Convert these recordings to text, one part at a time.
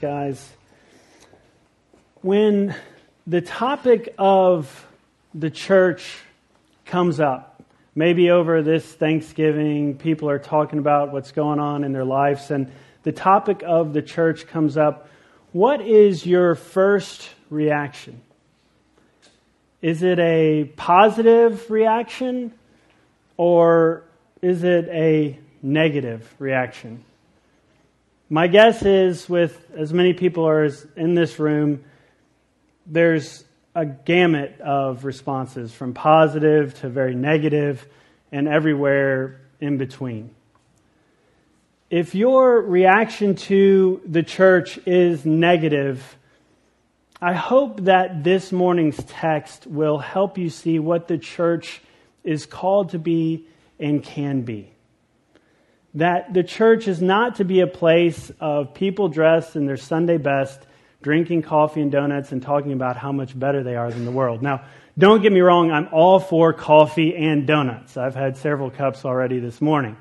Guys. When the topic of the church comes up, maybe over this Thanksgiving, people are talking about what's going on in their lives, and the topic of the church comes up, what is your first reaction? Is it a positive reaction or is it a negative reaction? My guess is, with as many people as in this room, there's a gamut of responses from positive to very negative and everywhere in between. If your reaction to the church is negative, I hope that this morning's text will help you see what the church is called to be and can be that the church is not to be a place of people dressed in their Sunday best, drinking coffee and donuts and talking about how much better they are than the world. Now, don't get me wrong, I'm all for coffee and donuts. I've had several cups already this morning.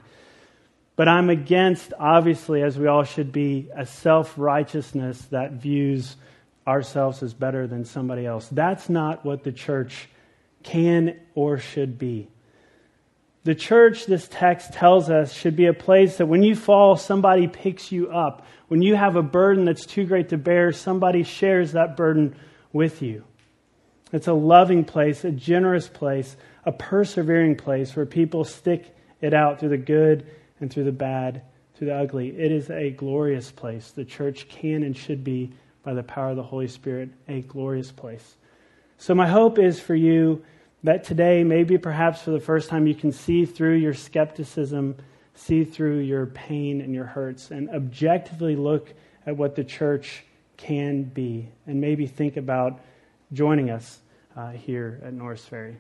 But I'm against, obviously, as we all should be, a self righteousness that views ourselves as better than somebody else. That's not what the church can or should be. The church, this text tells us, should be a place that when you fall, somebody picks you up. When you have a burden that's too great to bear, somebody shares that burden with you. It's a loving place, a generous place, a persevering place where people stick it out through the good and through the bad, through the ugly. It is a glorious place. The church can and should be, by the power of the Holy Spirit, a glorious place. So, my hope is for you that today, maybe perhaps for the first time, you can see through your skepticism, see through your pain and your hurts, and objectively look at what the church can be, and maybe think about joining us uh, here at Norris Ferry.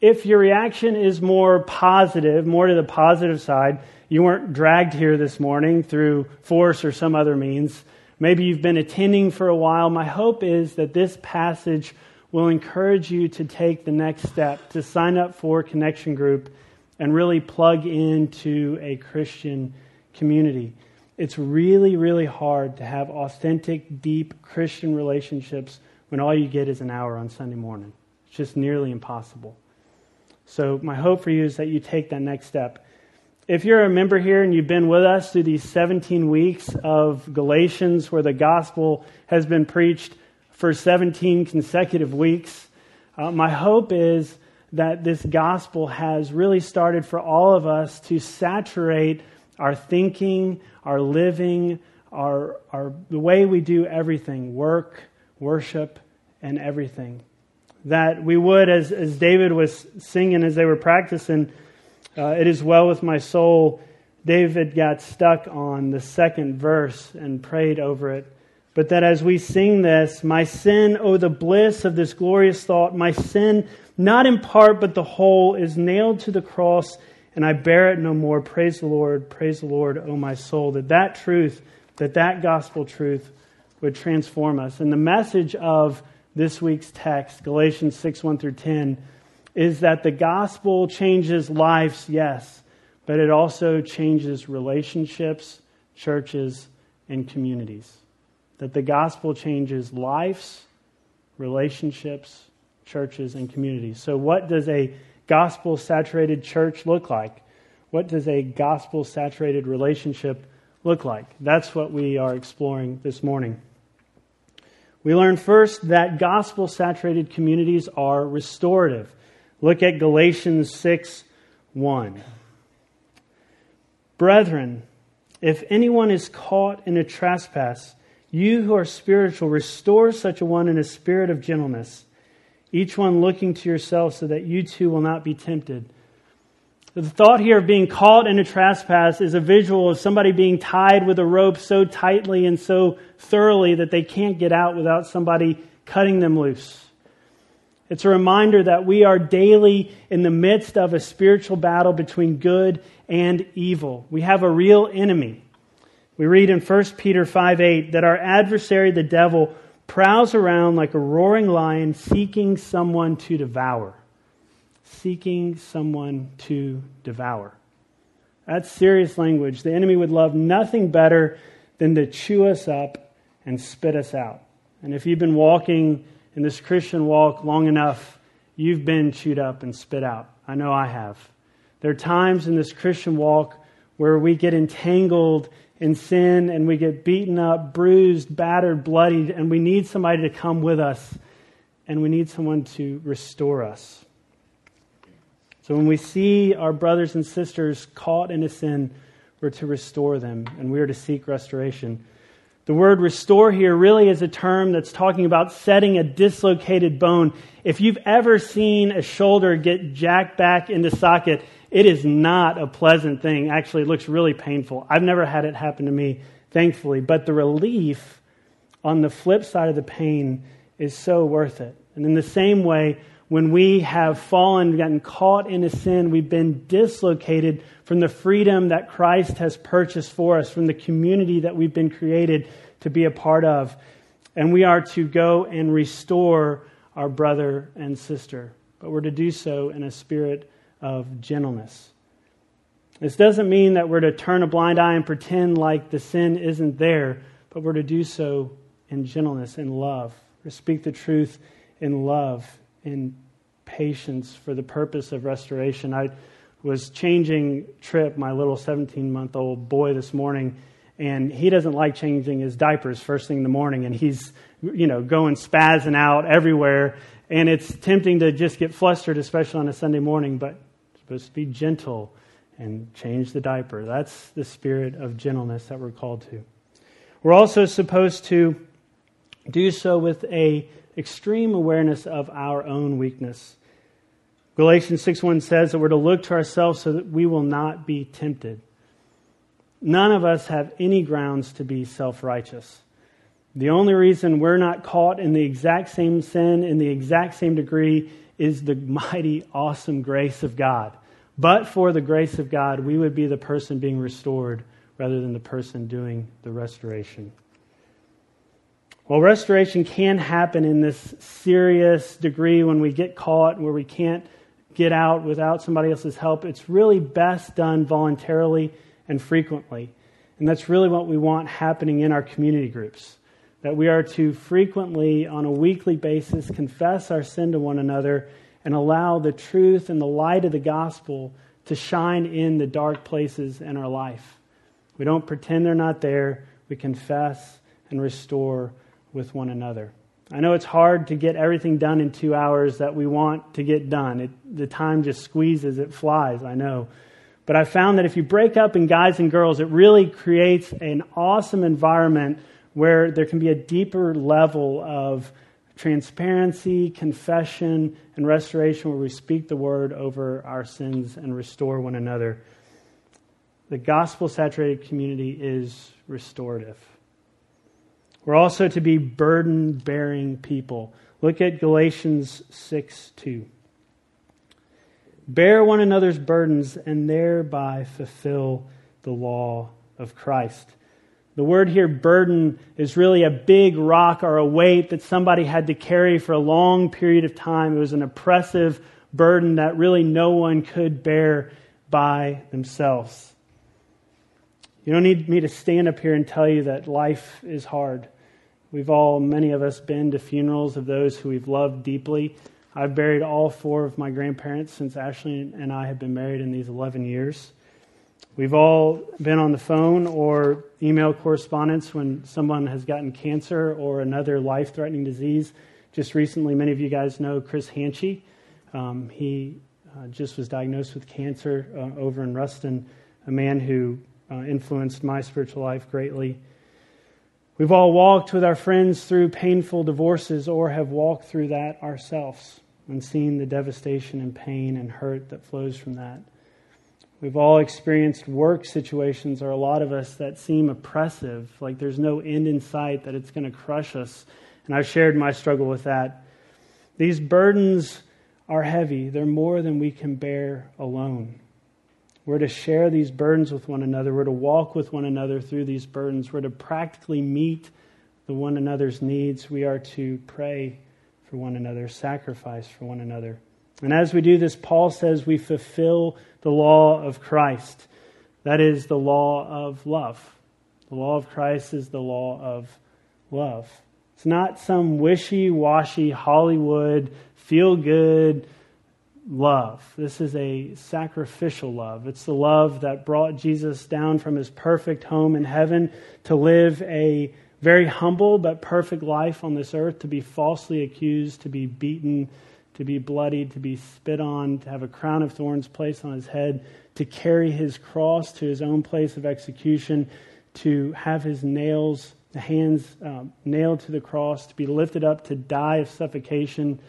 If your reaction is more positive, more to the positive side, you weren't dragged here this morning through force or some other means. Maybe you've been attending for a while. My hope is that this passage will encourage you to take the next step to sign up for Connection Group and really plug into a Christian community. It's really, really hard to have authentic, deep Christian relationships when all you get is an hour on Sunday morning. It's just nearly impossible. So, my hope for you is that you take that next step. If you're a member here and you've been with us through these 17 weeks of Galatians where the gospel has been preached, for 17 consecutive weeks. Uh, my hope is that this gospel has really started for all of us to saturate our thinking, our living, our, our, the way we do everything work, worship, and everything. That we would, as, as David was singing as they were practicing, uh, It is well with my soul. David got stuck on the second verse and prayed over it but that as we sing this, my sin, oh, the bliss of this glorious thought, my sin, not in part, but the whole, is nailed to the cross, and I bear it no more. Praise the Lord, praise the Lord, oh, my soul. That that truth, that that gospel truth would transform us. And the message of this week's text, Galatians 6 1 through 10, is that the gospel changes lives, yes, but it also changes relationships, churches, and communities that the gospel changes lives, relationships, churches, and communities. So, what does a gospel saturated church look like? What does a gospel saturated relationship look like? That's what we are exploring this morning. We learn first that gospel saturated communities are restorative. Look at Galatians 6 1. Brethren, if anyone is caught in a trespass, you who are spiritual, restore such a one in a spirit of gentleness, each one looking to yourself so that you too will not be tempted. The thought here of being caught in a trespass is a visual of somebody being tied with a rope so tightly and so thoroughly that they can't get out without somebody cutting them loose. It's a reminder that we are daily in the midst of a spiritual battle between good and evil. We have a real enemy. We read in 1 Peter 5 8 that our adversary, the devil, prowls around like a roaring lion seeking someone to devour. Seeking someone to devour. That's serious language. The enemy would love nothing better than to chew us up and spit us out. And if you've been walking in this Christian walk long enough, you've been chewed up and spit out. I know I have. There are times in this Christian walk where we get entangled in sin and we get beaten up, bruised, battered, bloodied, and we need somebody to come with us and we need someone to restore us. So when we see our brothers and sisters caught in a sin, we're to restore them and we are to seek restoration. The word restore here really is a term that's talking about setting a dislocated bone. If you've ever seen a shoulder get jacked back into socket, it is not a pleasant thing. Actually, it looks really painful. I've never had it happen to me, thankfully. But the relief on the flip side of the pain is so worth it. And in the same way, when we have fallen, gotten caught in a sin, we've been dislocated from the freedom that Christ has purchased for us, from the community that we've been created to be a part of. And we are to go and restore our brother and sister. But we're to do so in a spirit of gentleness. This doesn't mean that we're to turn a blind eye and pretend like the sin isn't there, but we're to do so in gentleness, in love, to speak the truth in love, in patience for the purpose of restoration. I was changing Trip, my little 17 month old boy, this morning, and he doesn't like changing his diapers first thing in the morning, and he's, you know, going spazzing out everywhere. And it's tempting to just get flustered, especially on a Sunday morning, but supposed to be gentle and change the diaper. That's the spirit of gentleness that we're called to. We're also supposed to do so with a extreme awareness of our own weakness. Galatians 6:1 says that we're to look to ourselves so that we will not be tempted. None of us have any grounds to be self-righteous. The only reason we're not caught in the exact same sin in the exact same degree is the mighty, awesome grace of God. But for the grace of God, we would be the person being restored rather than the person doing the restoration. Well, restoration can happen in this serious degree when we get caught, where we can't get out without somebody else's help. It's really best done voluntarily and frequently. And that's really what we want happening in our community groups. That we are to frequently, on a weekly basis, confess our sin to one another and allow the truth and the light of the gospel to shine in the dark places in our life. We don't pretend they're not there. We confess and restore with one another. I know it's hard to get everything done in two hours that we want to get done. It, the time just squeezes, it flies, I know. But I found that if you break up in guys and girls, it really creates an awesome environment where there can be a deeper level of transparency, confession, and restoration where we speak the word over our sins and restore one another. The gospel saturated community is restorative. We're also to be burden bearing people. Look at Galatians 6 2. Bear one another's burdens and thereby fulfill the law of Christ. The word here, burden, is really a big rock or a weight that somebody had to carry for a long period of time. It was an oppressive burden that really no one could bear by themselves. You don't need me to stand up here and tell you that life is hard. We've all, many of us, been to funerals of those who we've loved deeply. I've buried all four of my grandparents since Ashley and I have been married in these 11 years. We've all been on the phone or email correspondence when someone has gotten cancer or another life threatening disease. Just recently, many of you guys know Chris Hanchy. Um, he uh, just was diagnosed with cancer uh, over in Ruston, a man who uh, influenced my spiritual life greatly. We've all walked with our friends through painful divorces or have walked through that ourselves and seen the devastation and pain and hurt that flows from that. We've all experienced work situations, or a lot of us, that seem oppressive, like there's no end in sight, that it's going to crush us. And I've shared my struggle with that. These burdens are heavy, they're more than we can bear alone. We're to share these burdens with one another. We're to walk with one another through these burdens. We're to practically meet the one another's needs. We are to pray for one another, sacrifice for one another. And as we do this, Paul says we fulfill the law of Christ. That is the law of love. The law of Christ is the law of love. It's not some wishy washy Hollywood, feel good love. This is a sacrificial love. It's the love that brought Jesus down from his perfect home in heaven to live a very humble but perfect life on this earth, to be falsely accused, to be beaten, to be bloodied, to be spit on, to have a crown of thorns placed on his head, to carry his cross to his own place of execution, to have his nails, the hands um, nailed to the cross, to be lifted up to die of suffocation,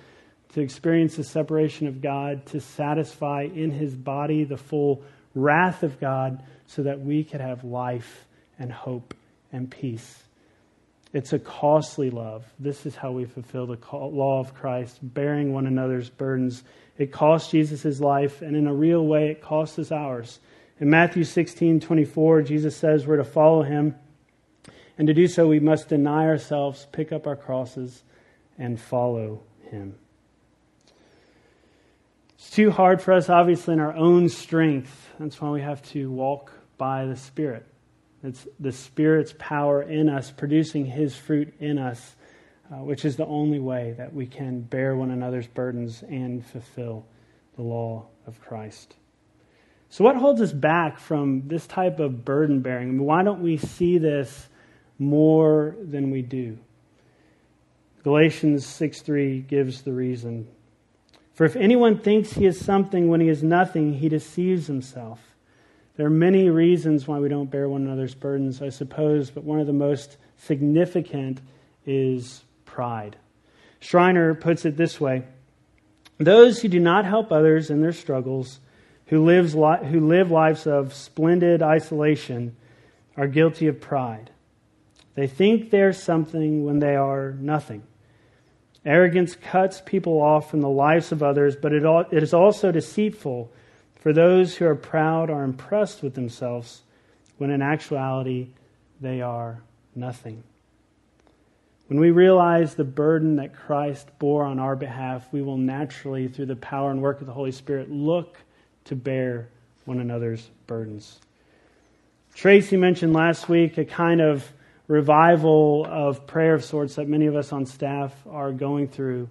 to experience the separation of God, to satisfy in his body the full wrath of God, so that we could have life and hope and peace. It's a costly love. This is how we fulfill the law of Christ, bearing one another's burdens. It cost Jesus his life, and in a real way, it costs us ours. In Matthew 16 24, Jesus says we're to follow him. And to do so, we must deny ourselves, pick up our crosses, and follow him. It's too hard for us, obviously, in our own strength. That's why we have to walk by the Spirit. It's the Spirit's power in us, producing His fruit in us, uh, which is the only way that we can bear one another's burdens and fulfill the law of Christ. So, what holds us back from this type of burden bearing? Why don't we see this more than we do? Galatians 6 3 gives the reason. For if anyone thinks he is something when he is nothing, he deceives himself. There are many reasons why we don't bear one another's burdens, I suppose, but one of the most significant is pride. Schreiner puts it this way Those who do not help others in their struggles who, lives, who live lives of splendid isolation are guilty of pride. They think they're something when they are nothing. Arrogance cuts people off from the lives of others, but it, it is also deceitful, for those who are proud are impressed with themselves, when in actuality they are nothing. When we realize the burden that Christ bore on our behalf, we will naturally, through the power and work of the Holy Spirit, look to bear one another's burdens. Tracy mentioned last week a kind of revival of prayer of sorts that many of us on staff are going through.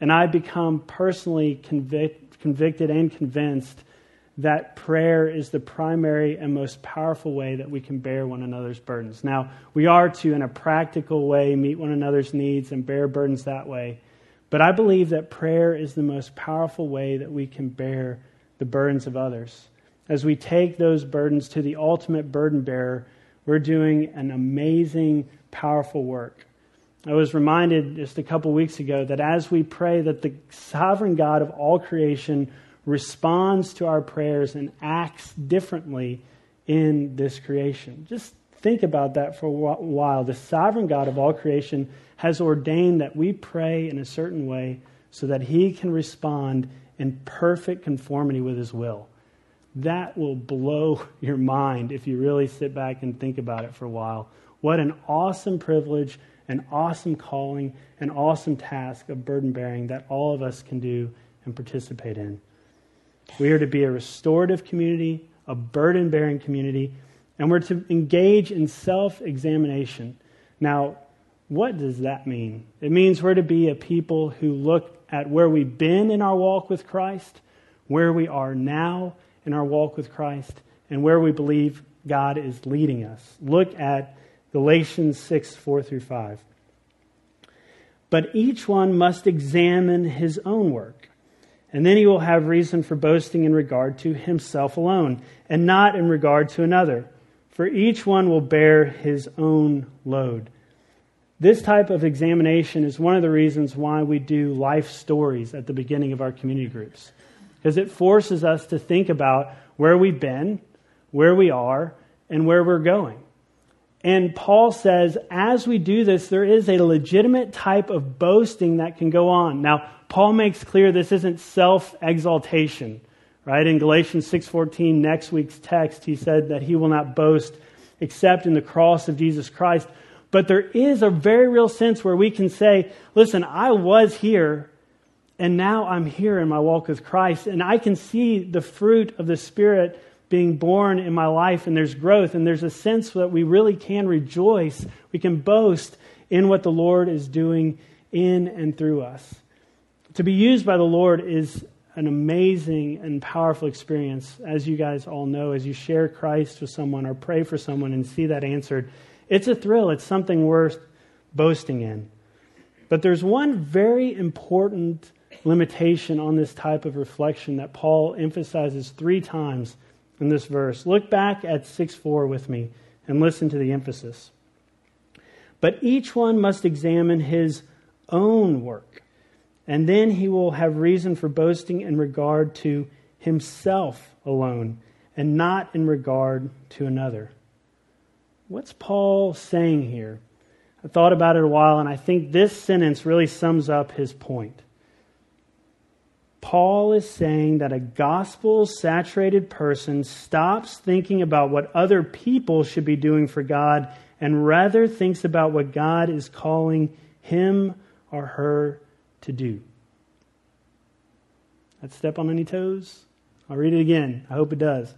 And I've become personally convict, convicted and convinced that prayer is the primary and most powerful way that we can bear one another's burdens. Now, we are to, in a practical way, meet one another's needs and bear burdens that way. But I believe that prayer is the most powerful way that we can bear the burdens of others. As we take those burdens to the ultimate burden bearer, we're doing an amazing, powerful work. I was reminded just a couple weeks ago that as we pray, that the sovereign God of all creation responds to our prayers and acts differently in this creation. Just think about that for a while. The sovereign God of all creation has ordained that we pray in a certain way so that he can respond in perfect conformity with his will. That will blow your mind if you really sit back and think about it for a while. What an awesome privilege, an awesome calling, an awesome task of burden bearing that all of us can do and participate in. We are to be a restorative community, a burden bearing community, and we're to engage in self examination. Now, what does that mean? It means we're to be a people who look at where we've been in our walk with Christ, where we are now in our walk with Christ, and where we believe God is leading us. Look at Galatians 6 4 through 5. But each one must examine his own work, and then he will have reason for boasting in regard to himself alone, and not in regard to another. For each one will bear his own load. This type of examination is one of the reasons why we do life stories at the beginning of our community groups because it forces us to think about where we've been, where we are, and where we're going. And Paul says, as we do this, there is a legitimate type of boasting that can go on. Now, Paul makes clear this isn't self-exaltation, right? In Galatians 6:14, next week's text, he said that he will not boast except in the cross of Jesus Christ. But there is a very real sense where we can say, listen, I was here and now I'm here in my walk with Christ, and I can see the fruit of the Spirit being born in my life and there's growth and there's a sense that we really can rejoice, we can boast in what the Lord is doing in and through us. To be used by the Lord is an amazing and powerful experience, as you guys all know, as you share Christ with someone or pray for someone and see that answered. It's a thrill, it's something worth boasting in. But there's one very important limitation on this type of reflection that Paul emphasizes three times in this verse. Look back at 6 4 with me and listen to the emphasis. But each one must examine his own work, and then he will have reason for boasting in regard to himself alone and not in regard to another. What's Paul saying here? I thought about it a while, and I think this sentence really sums up his point. Paul is saying that a gospel saturated person stops thinking about what other people should be doing for God and rather thinks about what God is calling him or her to do. That step on any toes? I'll read it again. I hope it does.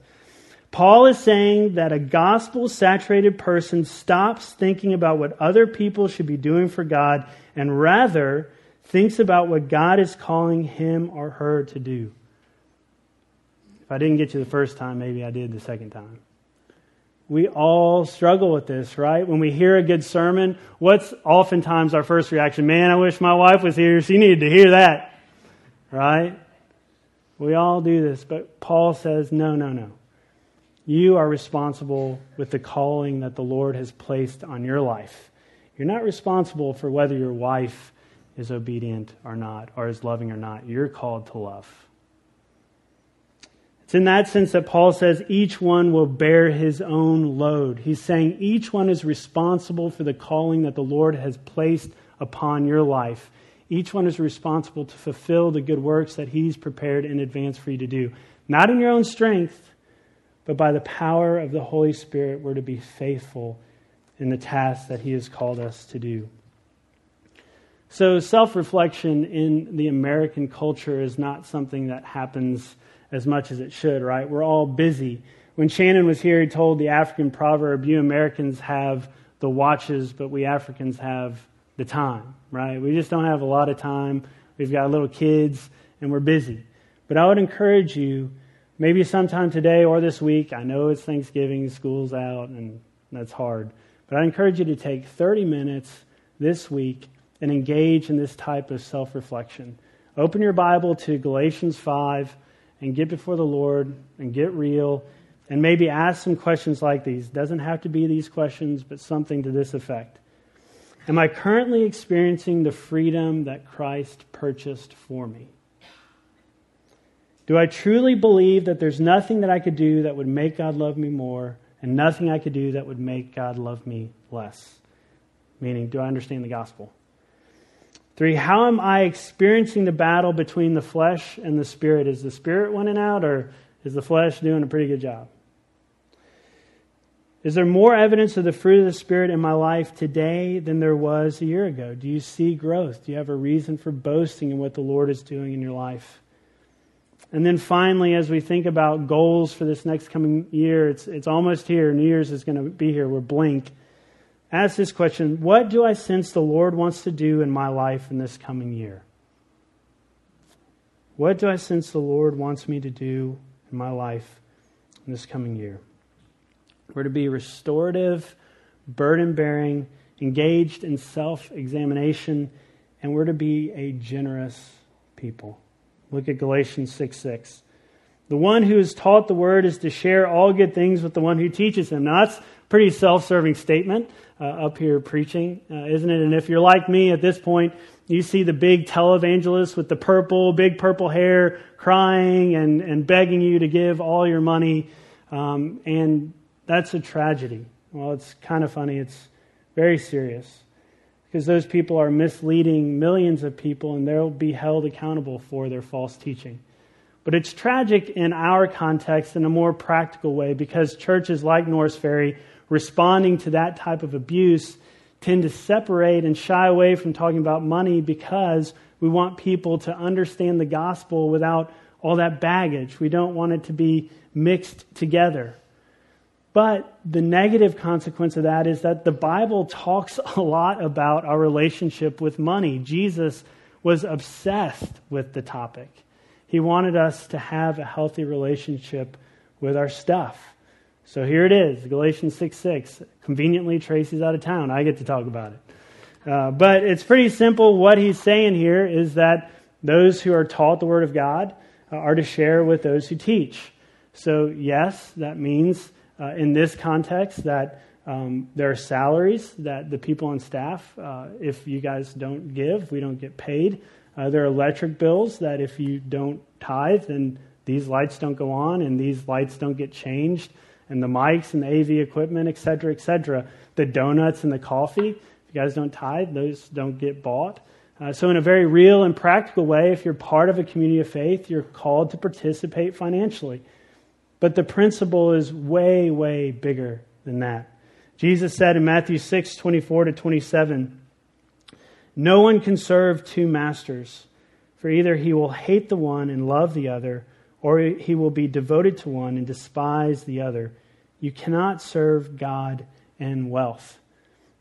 Paul is saying that a gospel saturated person stops thinking about what other people should be doing for God and rather thinks about what God is calling him or her to do. If I didn't get you the first time, maybe I did the second time. We all struggle with this, right? When we hear a good sermon, what's oftentimes our first reaction? Man, I wish my wife was here. She needed to hear that, right? We all do this, but Paul says, no, no, no. You are responsible with the calling that the Lord has placed on your life. You're not responsible for whether your wife is obedient or not, or is loving or not. You're called to love. It's in that sense that Paul says each one will bear his own load. He's saying each one is responsible for the calling that the Lord has placed upon your life. Each one is responsible to fulfill the good works that he's prepared in advance for you to do. Not in your own strength, but by the power of the Holy Spirit, we're to be faithful in the task that he has called us to do. So, self reflection in the American culture is not something that happens as much as it should, right? We're all busy. When Shannon was here, he told the African proverb you Americans have the watches, but we Africans have the time, right? We just don't have a lot of time. We've got little kids, and we're busy. But I would encourage you, maybe sometime today or this week, I know it's Thanksgiving, school's out, and that's hard, but I encourage you to take 30 minutes this week and engage in this type of self reflection. Open your Bible to Galatians 5 and get before the Lord and get real and maybe ask some questions like these. Doesn't have to be these questions, but something to this effect. Am I currently experiencing the freedom that Christ purchased for me? Do I truly believe that there's nothing that I could do that would make God love me more and nothing I could do that would make God love me less? Meaning, do I understand the gospel? Three, how am I experiencing the battle between the flesh and the spirit? Is the spirit winning out or is the flesh doing a pretty good job? Is there more evidence of the fruit of the Spirit in my life today than there was a year ago? Do you see growth? Do you have a reason for boasting in what the Lord is doing in your life? And then finally, as we think about goals for this next coming year, it's, it's almost here. New Year's is going to be here. We're blink ask this question What do I sense the Lord wants to do in my life in this coming year? What do I sense the Lord wants me to do in my life in this coming year? We're to be restorative, burden bearing, engaged in self examination, and we're to be a generous people. Look at Galatians 6 6. The one who is taught the word is to share all good things with the one who teaches him. Now, that's a pretty self serving statement uh, up here preaching, uh, isn't it? And if you're like me at this point, you see the big televangelist with the purple, big purple hair crying and, and begging you to give all your money. Um, and that's a tragedy. Well, it's kind of funny. It's very serious because those people are misleading millions of people and they'll be held accountable for their false teaching. But it's tragic in our context in a more practical way because churches like Norris Ferry responding to that type of abuse tend to separate and shy away from talking about money because we want people to understand the gospel without all that baggage. We don't want it to be mixed together. But the negative consequence of that is that the Bible talks a lot about our relationship with money. Jesus was obsessed with the topic. He wanted us to have a healthy relationship with our stuff. So here it is, Galatians 6 6. Conveniently, Tracy's out of town. I get to talk about it. Uh, but it's pretty simple. What he's saying here is that those who are taught the Word of God uh, are to share with those who teach. So, yes, that means uh, in this context that um, there are salaries that the people on staff, uh, if you guys don't give, we don't get paid. Uh, there are electric bills that if you don't tithe, then these lights don't go on and these lights don't get changed. And the mics and the AV equipment, et cetera, et cetera. The donuts and the coffee, if you guys don't tithe, those don't get bought. Uh, so, in a very real and practical way, if you're part of a community of faith, you're called to participate financially. But the principle is way, way bigger than that. Jesus said in Matthew 6 24 to 27, No one can serve two masters, for either he will hate the one and love the other, or he will be devoted to one and despise the other. You cannot serve God and wealth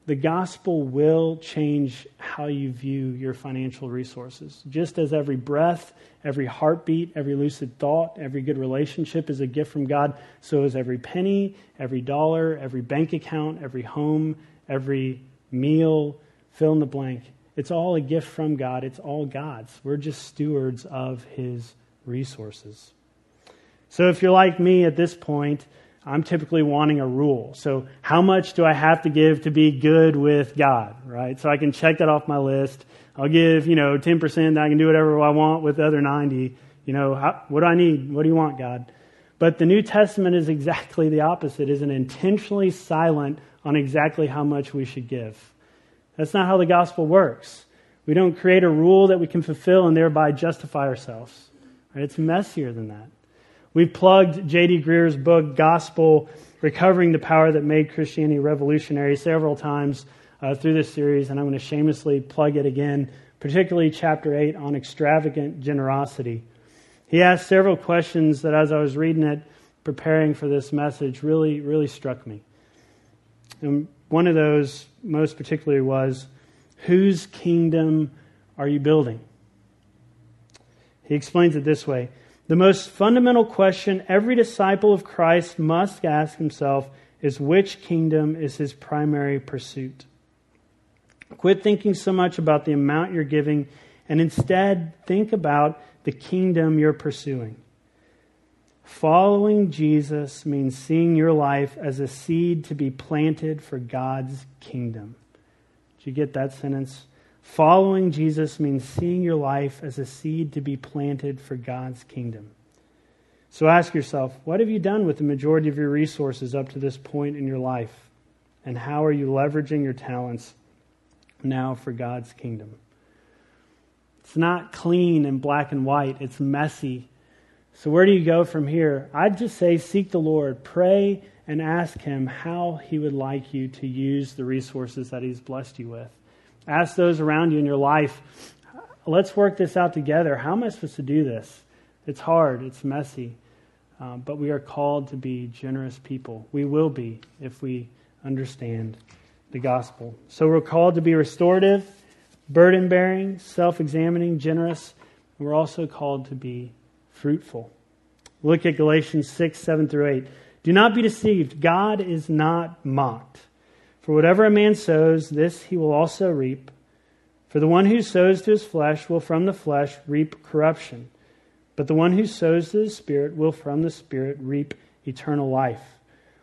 the gospel will change how you view your financial resources. Just as every breath, every heartbeat, every lucid thought, every good relationship is a gift from God, so is every penny, every dollar, every bank account, every home, every meal, fill in the blank. It's all a gift from God. It's all God's. We're just stewards of His resources. So if you're like me at this point, I'm typically wanting a rule. So, how much do I have to give to be good with God, right? So I can check that off my list. I'll give, you know, 10%, I can do whatever I want with the other 90. You know, how, what do I need? What do you want, God? But the New Testament is exactly the opposite, is an intentionally silent on exactly how much we should give. That's not how the gospel works. We don't create a rule that we can fulfill and thereby justify ourselves. Right? It's messier than that. We've plugged J.D. Greear's book, Gospel Recovering the Power That Made Christianity Revolutionary, several times uh, through this series, and I'm going to shamelessly plug it again, particularly chapter 8 on extravagant generosity. He asked several questions that, as I was reading it, preparing for this message, really, really struck me. And one of those, most particularly, was Whose kingdom are you building? He explains it this way the most fundamental question every disciple of Christ must ask himself is which kingdom is his primary pursuit? Quit thinking so much about the amount you're giving and instead think about the kingdom you're pursuing. Following Jesus means seeing your life as a seed to be planted for God's kingdom. Did you get that sentence? Following Jesus means seeing your life as a seed to be planted for God's kingdom. So ask yourself, what have you done with the majority of your resources up to this point in your life? And how are you leveraging your talents now for God's kingdom? It's not clean and black and white, it's messy. So, where do you go from here? I'd just say seek the Lord, pray, and ask Him how He would like you to use the resources that He's blessed you with. Ask those around you in your life, let's work this out together. How am I supposed to do this? It's hard, it's messy, um, but we are called to be generous people. We will be if we understand the gospel. So we're called to be restorative, burden bearing, self examining, generous. We're also called to be fruitful. Look at Galatians 6, 7 through 8. Do not be deceived. God is not mocked. For whatever a man sows, this he will also reap. For the one who sows to his flesh will from the flesh reap corruption, but the one who sows to the Spirit will from the Spirit reap eternal life.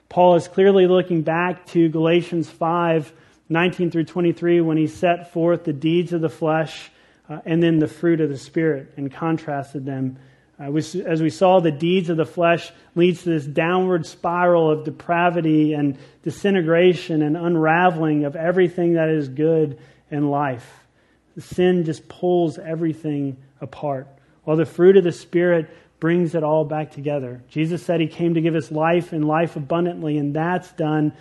Paul is clearly looking back to Galatians 5 19 through 23 when he set forth the deeds of the flesh uh, and then the fruit of the Spirit and contrasted them Uh, as we saw, the deeds of the flesh leads to this downward spiral of depravity and disintegration and unraveling of everything that is good in life. Sin just pulls everything apart, while the fruit of the Spirit brings it all back together. Jesus said he came to give us life and life abundantly, and that's done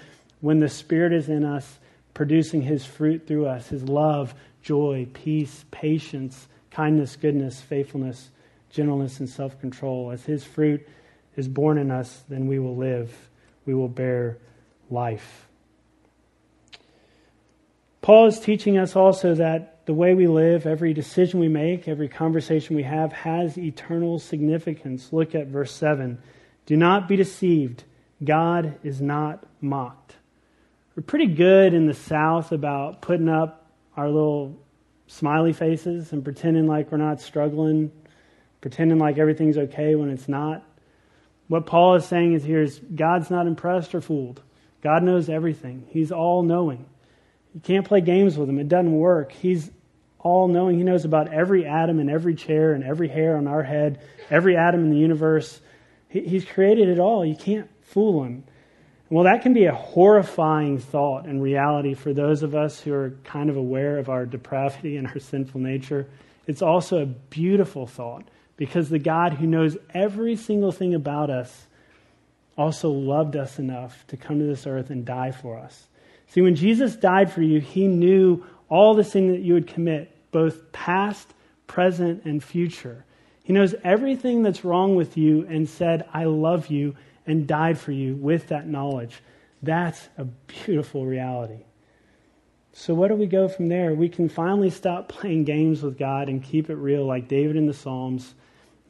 when the Spirit is in us, producing his fruit through us his love, joy, peace, patience, kindness, goodness, faithfulness gentleness, and self control. As his fruit is born in us, then we will live, we will bear life. Paul is teaching us also that the way we live, every decision we make, every conversation we have has eternal significance. Look at verse 7. Do not be deceived. God is not mocked. We're pretty good in the South about putting up our little smiley faces and pretending like we're not struggling, pretending like everything's okay when it's not. What Paul is saying is here is God's not impressed or fooled. God knows everything. He's all knowing. You can't play games with him. It doesn't work. He's all knowing. He knows about every atom and every chair and every hair on our head, every atom in the universe. he's created it all. You can't fool him. Well, that can be a horrifying thought and reality for those of us who are kind of aware of our depravity and our sinful nature. It's also a beautiful thought because the God who knows every single thing about us also loved us enough to come to this earth and die for us. See, when Jesus died for you, he knew all the sin that you would commit, both past, present, and future. He knows everything that's wrong with you and said, I love you, and died for you with that knowledge. That's a beautiful reality. So, where do we go from there? We can finally stop playing games with God and keep it real, like David in the Psalms,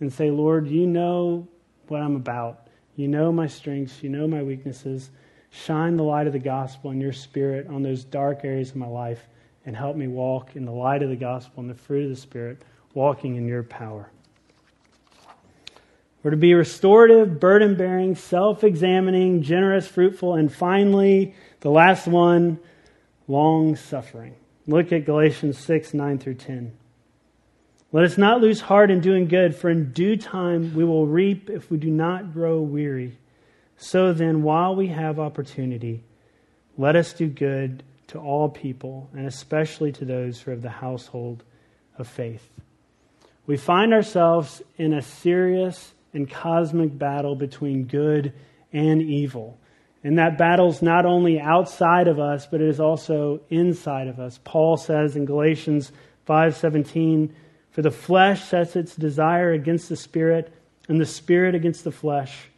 and say, Lord, you know what I'm about. You know my strengths, you know my weaknesses. Shine the light of the gospel and your spirit on those dark areas of my life and help me walk in the light of the gospel and the fruit of the spirit, walking in your power. We're to be restorative, burden bearing, self examining, generous, fruitful, and finally, the last one, long suffering. Look at Galatians 6 9 through 10. Let us not lose heart in doing good, for in due time we will reap if we do not grow weary. So then, while we have opportunity, let us do good to all people, and especially to those who are of the household of faith. We find ourselves in a serious and cosmic battle between good and evil. And that battle's not only outside of us, but it is also inside of us. Paul says in Galatians 5:17, "For the flesh sets its desire against the spirit, and the spirit against the flesh."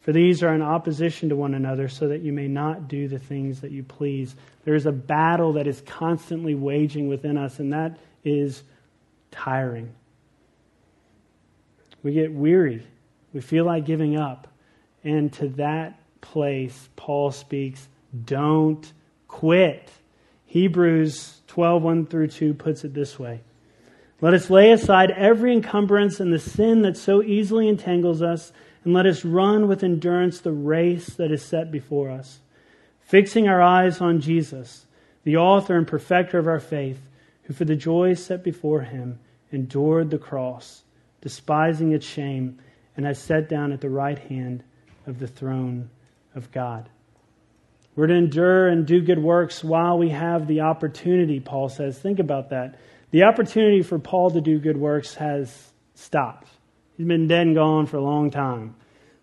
For these are in opposition to one another, so that you may not do the things that you please. There is a battle that is constantly waging within us, and that is tiring. We get weary. We feel like giving up. And to that place, Paul speaks don't quit. Hebrews 12 1 through 2 puts it this way Let us lay aside every encumbrance and the sin that so easily entangles us and let us run with endurance the race that is set before us, fixing our eyes on Jesus, the author and perfecter of our faith, who for the joy set before him endured the cross, despising its shame, and has sat down at the right hand of the throne of God. We're to endure and do good works while we have the opportunity, Paul says. Think about that. The opportunity for Paul to do good works has stopped. He's been dead and gone for a long time.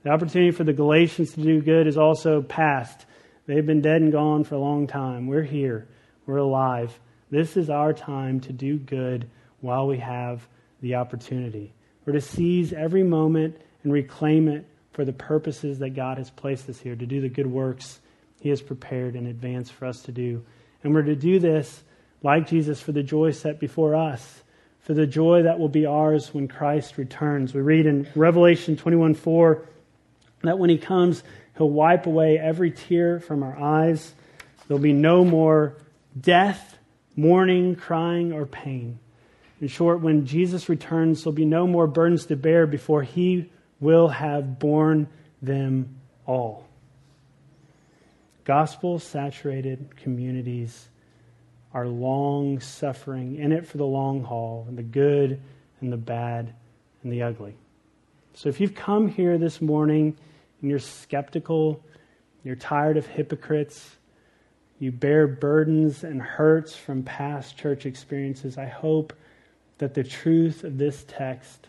The opportunity for the Galatians to do good is also past. They've been dead and gone for a long time. We're here. We're alive. This is our time to do good while we have the opportunity. We're to seize every moment and reclaim it for the purposes that God has placed us here, to do the good works He has prepared in advance for us to do. And we're to do this, like Jesus, for the joy set before us for the joy that will be ours when Christ returns. We read in Revelation 21 4 that when he comes, he'll wipe away every tear from our eyes. There'll be no more death, mourning, crying, or pain. In short, when Jesus returns, there'll be no more burdens to bear before he will have borne them all. Gospel saturated communities are long suffering, in it for the long haul, and the good and the bad and the ugly. So if you've come here this morning and you're skeptical, you're tired of hypocrites, you bear burdens and hurts from past church experiences, I hope that the truth of this text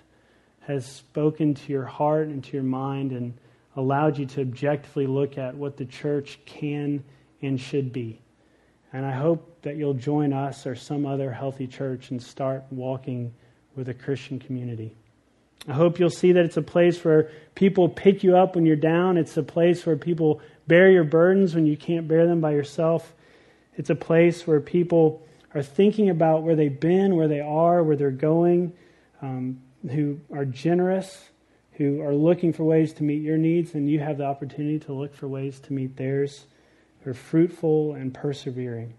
has spoken to your heart and to your mind and allowed you to objectively look at what the church can and should be. And I hope that you'll join us or some other healthy church and start walking with a Christian community. I hope you'll see that it's a place where people pick you up when you're down. It's a place where people bear your burdens when you can't bear them by yourself. It's a place where people are thinking about where they've been, where they are, where they're going, um, who are generous, who are looking for ways to meet your needs, and you have the opportunity to look for ways to meet theirs, fruitful and persevering.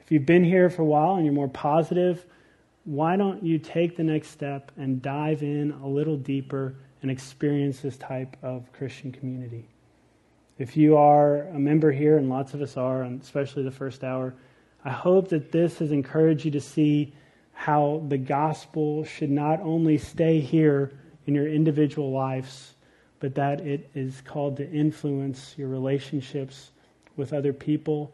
If you've been here for a while and you're more positive, why don't you take the next step and dive in a little deeper and experience this type of Christian community? If you are a member here, and lots of us are, and especially the first hour, I hope that this has encouraged you to see how the gospel should not only stay here in your individual lives, but that it is called to influence your relationships with other people,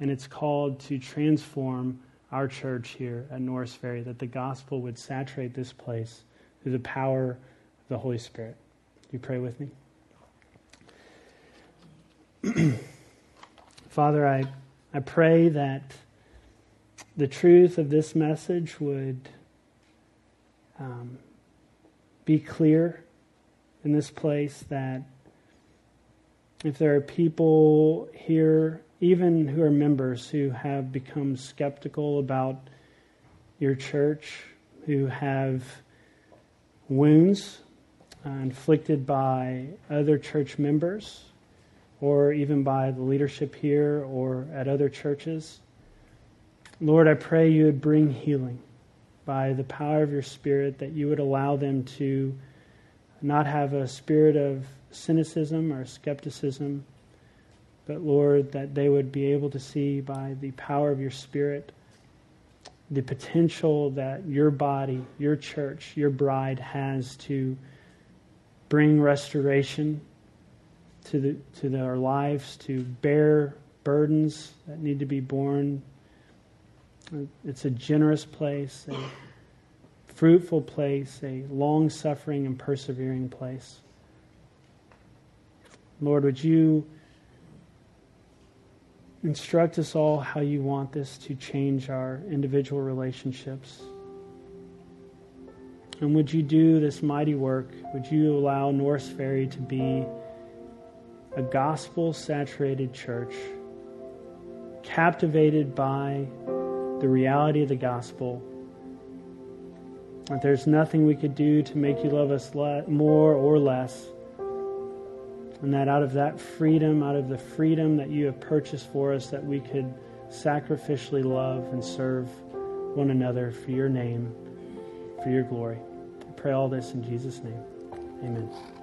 and it's called to transform our church here at Norris Ferry, that the gospel would saturate this place through the power of the Holy Spirit. You pray with me? Father, I, I pray that the truth of this message would um, be clear in this place that if there are people here, even who are members, who have become skeptical about your church, who have wounds uh, inflicted by other church members, or even by the leadership here or at other churches, Lord, I pray you would bring healing by the power of your Spirit, that you would allow them to not have a spirit of cynicism or skepticism, but Lord, that they would be able to see by the power of your Spirit the potential that your body, your church, your bride has to bring restoration to, the, to their lives, to bear burdens that need to be borne it's a generous place, a fruitful place, a long suffering and persevering place. Lord, would you instruct us all how you want this to change our individual relationships? And would you do this mighty work? Would you allow Norris Ferry to be a gospel saturated church, captivated by the reality of the gospel. That there's nothing we could do to make you love us more or less. And that out of that freedom, out of the freedom that you have purchased for us, that we could sacrificially love and serve one another for your name, for your glory. I pray all this in Jesus' name. Amen.